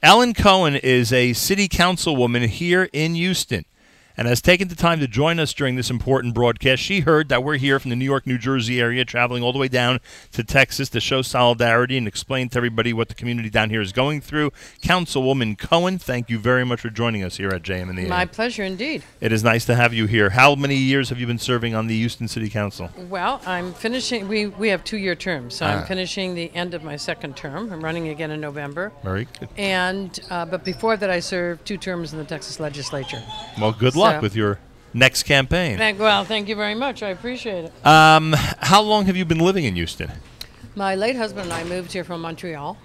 Ellen Cohen is a city councilwoman here in Houston and has taken the time to join us during this important broadcast. She heard that we're here from the New York, New Jersey area, traveling all the way down to Texas to show solidarity and explain to everybody what the community down here is going through. Councilwoman Cohen, thank you very much for joining us here at JM in the My AM. pleasure indeed. It is nice to have you here. How many years have you been serving on the Houston City Council? Well, I'm finishing. We we have two year terms, so Ah. I'm finishing the end of my second term. I'm running again in November. Very good. And uh, but before that, I served two terms in the Texas Legislature. Well, good luck So- with your next campaign. Thank, well, thank you very much. I appreciate it. Um, how long have you been living in Houston? My late husband and I moved here from Montreal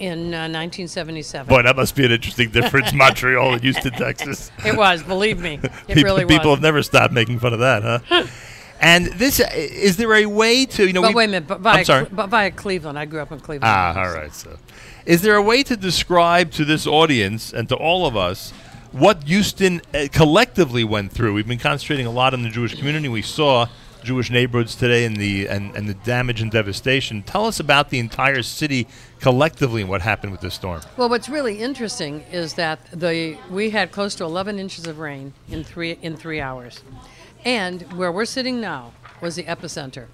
in uh, 1977. Boy, that must be an interesting difference, Montreal and Houston, Texas. it was, believe me, it people, really people have never stopped making fun of that, huh? and this is there a way to you know? but wait a minute, but via, I'm sorry. But via Cleveland. I grew up in Cleveland. Ah, all right. So, is there a way to describe to this audience and to all of us what Houston uh, collectively went through? We've been concentrating a lot on the Jewish community. We saw Jewish neighborhoods today and the and, and the damage and devastation. Tell us about the entire city collectively and what happened with this storm. Well, what's really interesting is that the we had close to 11 inches of rain in three in three hours, and where we're sitting now was the epicenter.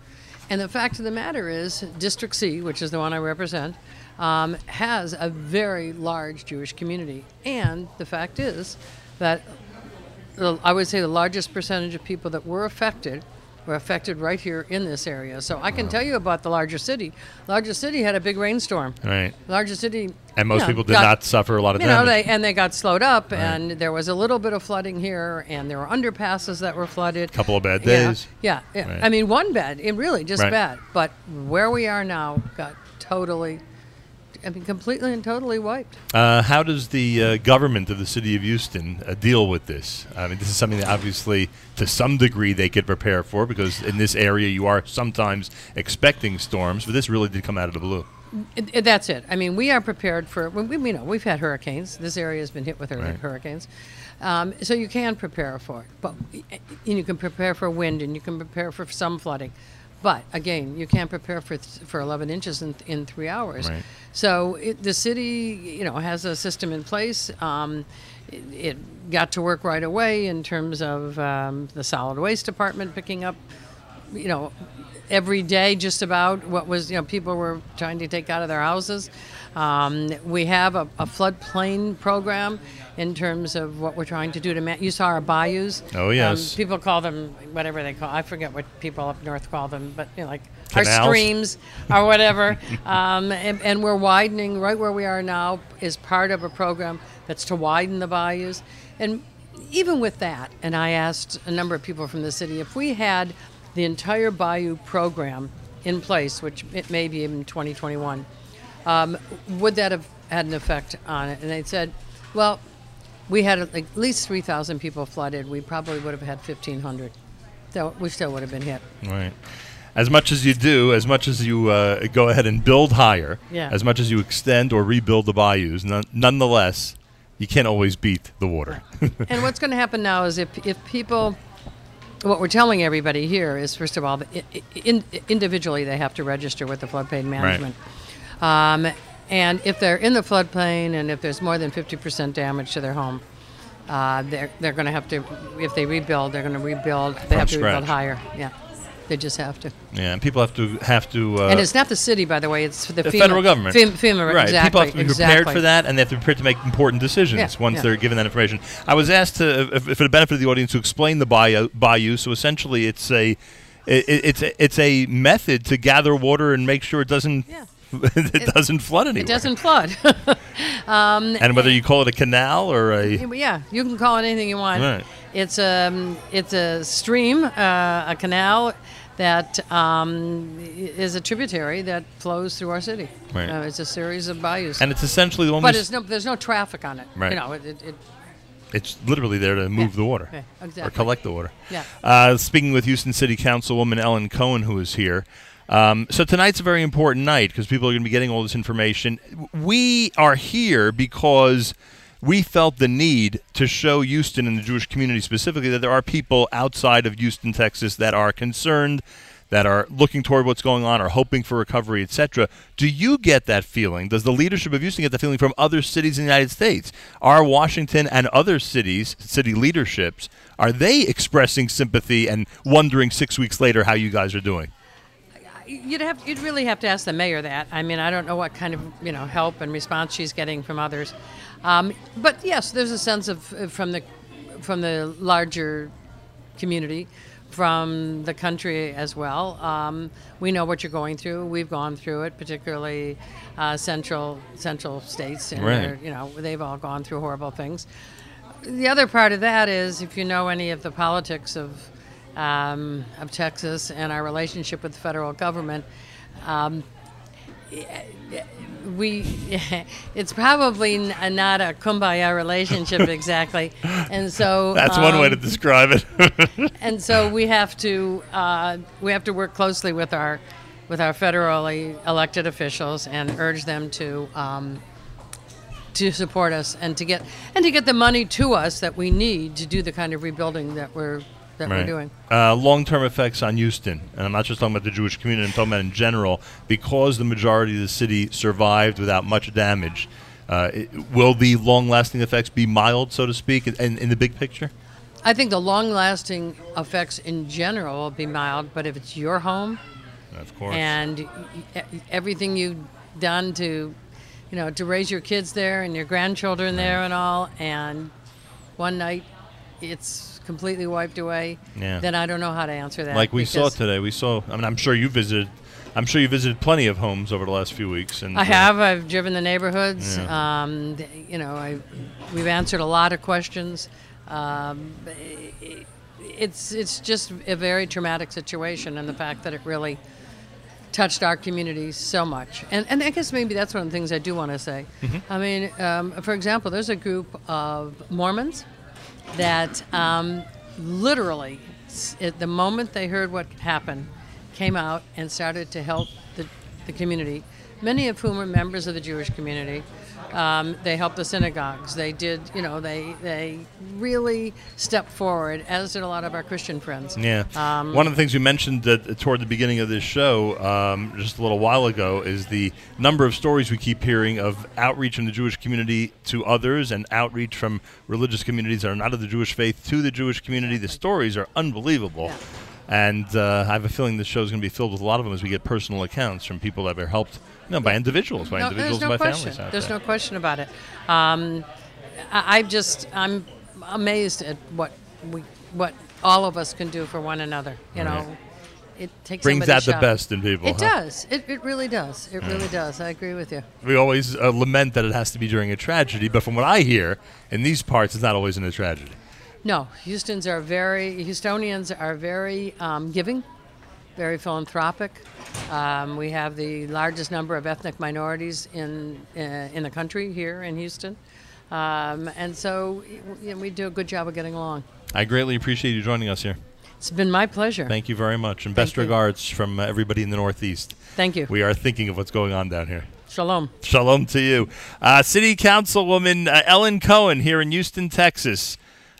And the fact of the matter is, District C, which is the one I represent, um, has a very large Jewish community. And the fact is that the, I would say the largest percentage of people that were affected were affected right here in this area. So I can tell you about the larger city. Larger city had a big rainstorm. Right. Larger city. And most you know, people did got- not suffer a lot of you know, they and they got slowed up, and there was a little bit of flooding here, and there were underpasses that were flooded. A Couple of bad Yeah, days. Yeah, yeah. Right. I mean, one bad, it really just Right. bad. But where we are now got totally, I mean, completely and totally wiped. Uh, how does the uh, government of the city of Houston uh, deal with this? I mean, this is something that obviously, to some degree, they could prepare for because in this area you are sometimes expecting storms, but this really did come out of the blue. It, it- that's it. I mean, we are prepared for. We, we, know, we've had hurricanes. This area has been hit with Right. hurricanes, um, so you can prepare for it. But and you can prepare for wind, and you can prepare for some flooding. But again, you can't prepare for th- for 11 inches in, in three hours. Right. So it, the city, you know, has a system in place. Um, it, it got to work right away in terms of um, the solid waste department picking up you know, every day just about what was, you know, people were trying to take out of their houses. Um, we have a, a floodplain program in terms of what we're trying to do to, ma- you saw our bayous. Oh, yes. Um, people call them whatever they call, I forget what people up north call them, but, you know, like our streams or whatever. um, and, and we're widening, right where we are now is part of a program that's to widen the bayous. And even with that, and I asked a number of people from the city, if we had the entire Bayou program in place, which it may be in 2021, um, would that have had an effect on it? And they said, well, we had at least 3,000 people flooded. We probably would have had 1,500. So we still would have been hit. Right. As much as you do, as much as you uh, go ahead and build higher, Yeah. as much as you extend or rebuild the bayous, none, nonetheless, you can't always beat the water. and what's going to happen now is if, if people, what we're telling everybody here is, first of all, that i- i- in, individually they have to register with the floodplain management. Um, and if they're in the floodplain and if there's more than 50% damage to their home, uh, they're, they're going to have to, if they rebuild, they're going to rebuild. They have to scratch. rebuild higher. Yeah. They just have to. yeah, and people have to have to. Uh, and it's not the city, by the way, it's the, the FEMA, federal government. FEMA, FEMA right. exactly. People have to be prepared for that, and they have to be prepared to make important decisions Yeah, once yeah. they're given that information. I was asked uh, to, if for the benefit of the audience, to explain the bayou. bayou. So essentially, it's a, it, it's a, it's a method to gather water and make sure it doesn't. Yeah. it, doesn't flood anywhere. It doesn't flood. Um, and whether eh, you call it a canal or a Yeah, you can call it anything you want. Right. It's a it's a stream, uh, a canal that um, is a tributary that flows through our city. Right. Uh, it's a series of bayous, and it's essentially the one. but there's no there's no traffic on it. Right. You know, it, it, it It's literally there to move Yeah. the water Yeah, or collect the water. Yeah. Uh, speaking with Houston City Councilwoman Ellen Cohen, who is here. Um, so tonight's a very important night because people are going to be getting all this information. We are here because we felt the need to show Houston and the Jewish community specifically that there are people outside of Houston, Texas, that are concerned that are looking toward what's going on, are hoping for recovery, etc. Do you get that feeling? Does the leadership of Houston get that feeling from other cities in the United States? Are Washington and other cities, city leaderships, are they expressing sympathy and wondering six weeks later how you guys are doing? You'd have you'd really have to ask the mayor that. I mean, I don't know what kind of you know help and response she's getting from others, um, but yes, there's a sense of from the from the larger community, from the country as well. Um, we know what you're going through. We've gone through it, particularly uh, central central states, and Right. you know they've all gone through horrible things. The other part of that is if you know any of the politics of um, of Texas and our relationship with the federal government. Um, we it's probably not a kumbaya relationship exactly and so That's one way um, to describe it. and so we have to uh, we have to work closely with our with our federally elected officials and urge them to um, to support us and to get and to get the money to us that we need to do the kind of rebuilding that we're that we're doing. Uh, long-term effects on Houston, and I'm not just talking about the Jewish community. I'm talking about in general, because the majority of the city survived without much damage. Uh, it, will the long-lasting effects be mild, so to speak, in, in the big picture? I think the long-lasting effects in general will be mild, but if it's your home Of course. and everything you've done to, you know, to raise your kids there and your grandchildren there and all, and one night it's completely wiped away, Yeah. then I don't know how to answer that. like we saw today, we saw. I mean, I'm sure you visited. I'm sure you visited plenty of homes over the last few weeks. And I uh, have. I've driven the neighborhoods. Yeah. Um, you know, I, we've answered a lot of questions. Um, it's it's just a very traumatic situation, and the fact that it really touched our community so much. And and I guess maybe that's one of the things I do want to say. Mm-hmm. I mean, um, for example, there's a group of Mormons that um, literally, at the moment they heard what happened, came out and started to help the, the community, many of whom are members of the Jewish community. Um, they helped the synagogues. They did, you know, they they really stepped forward, as did a lot of our Christian friends. Yeah. Um, One of the things we mentioned that, toward the beginning of this show, um, just a little while ago, is the number of stories we keep hearing of outreach from the Jewish community to others and outreach from religious communities that are not of the Jewish faith to the Jewish community. The stories are unbelievable. Yeah. And uh, I have a feeling this show is going to be filled with a lot of them as we get personal accounts from people that were helped you know, by individuals, by no, individuals no and by question. families out There's there. no question about it. Um, I, I just I'm amazed at what we what all of us can do for one another. You Right. know, it takes Brings out the best in people. It huh? does. It, it really does. It really does. I agree with you. We always uh, lament that it has to be during a tragedy, but from what I hear, in these parts, it's not always in a tragedy. No, Houston's are very Houstonians are very um, giving, very philanthropic. Um, we have the largest number of ethnic minorities in uh, in the country here in Houston, um, and so you know, we do a good job of getting along. I greatly appreciate you joining us here. It's been my pleasure. Thank you very much, and best Thank you. regards from uh, everybody in the Northeast. Thank you. We are thinking of what's going on down here. Shalom. Shalom to you. Uh, City Councilwoman uh, Ellen Cohen here in Houston, Texas.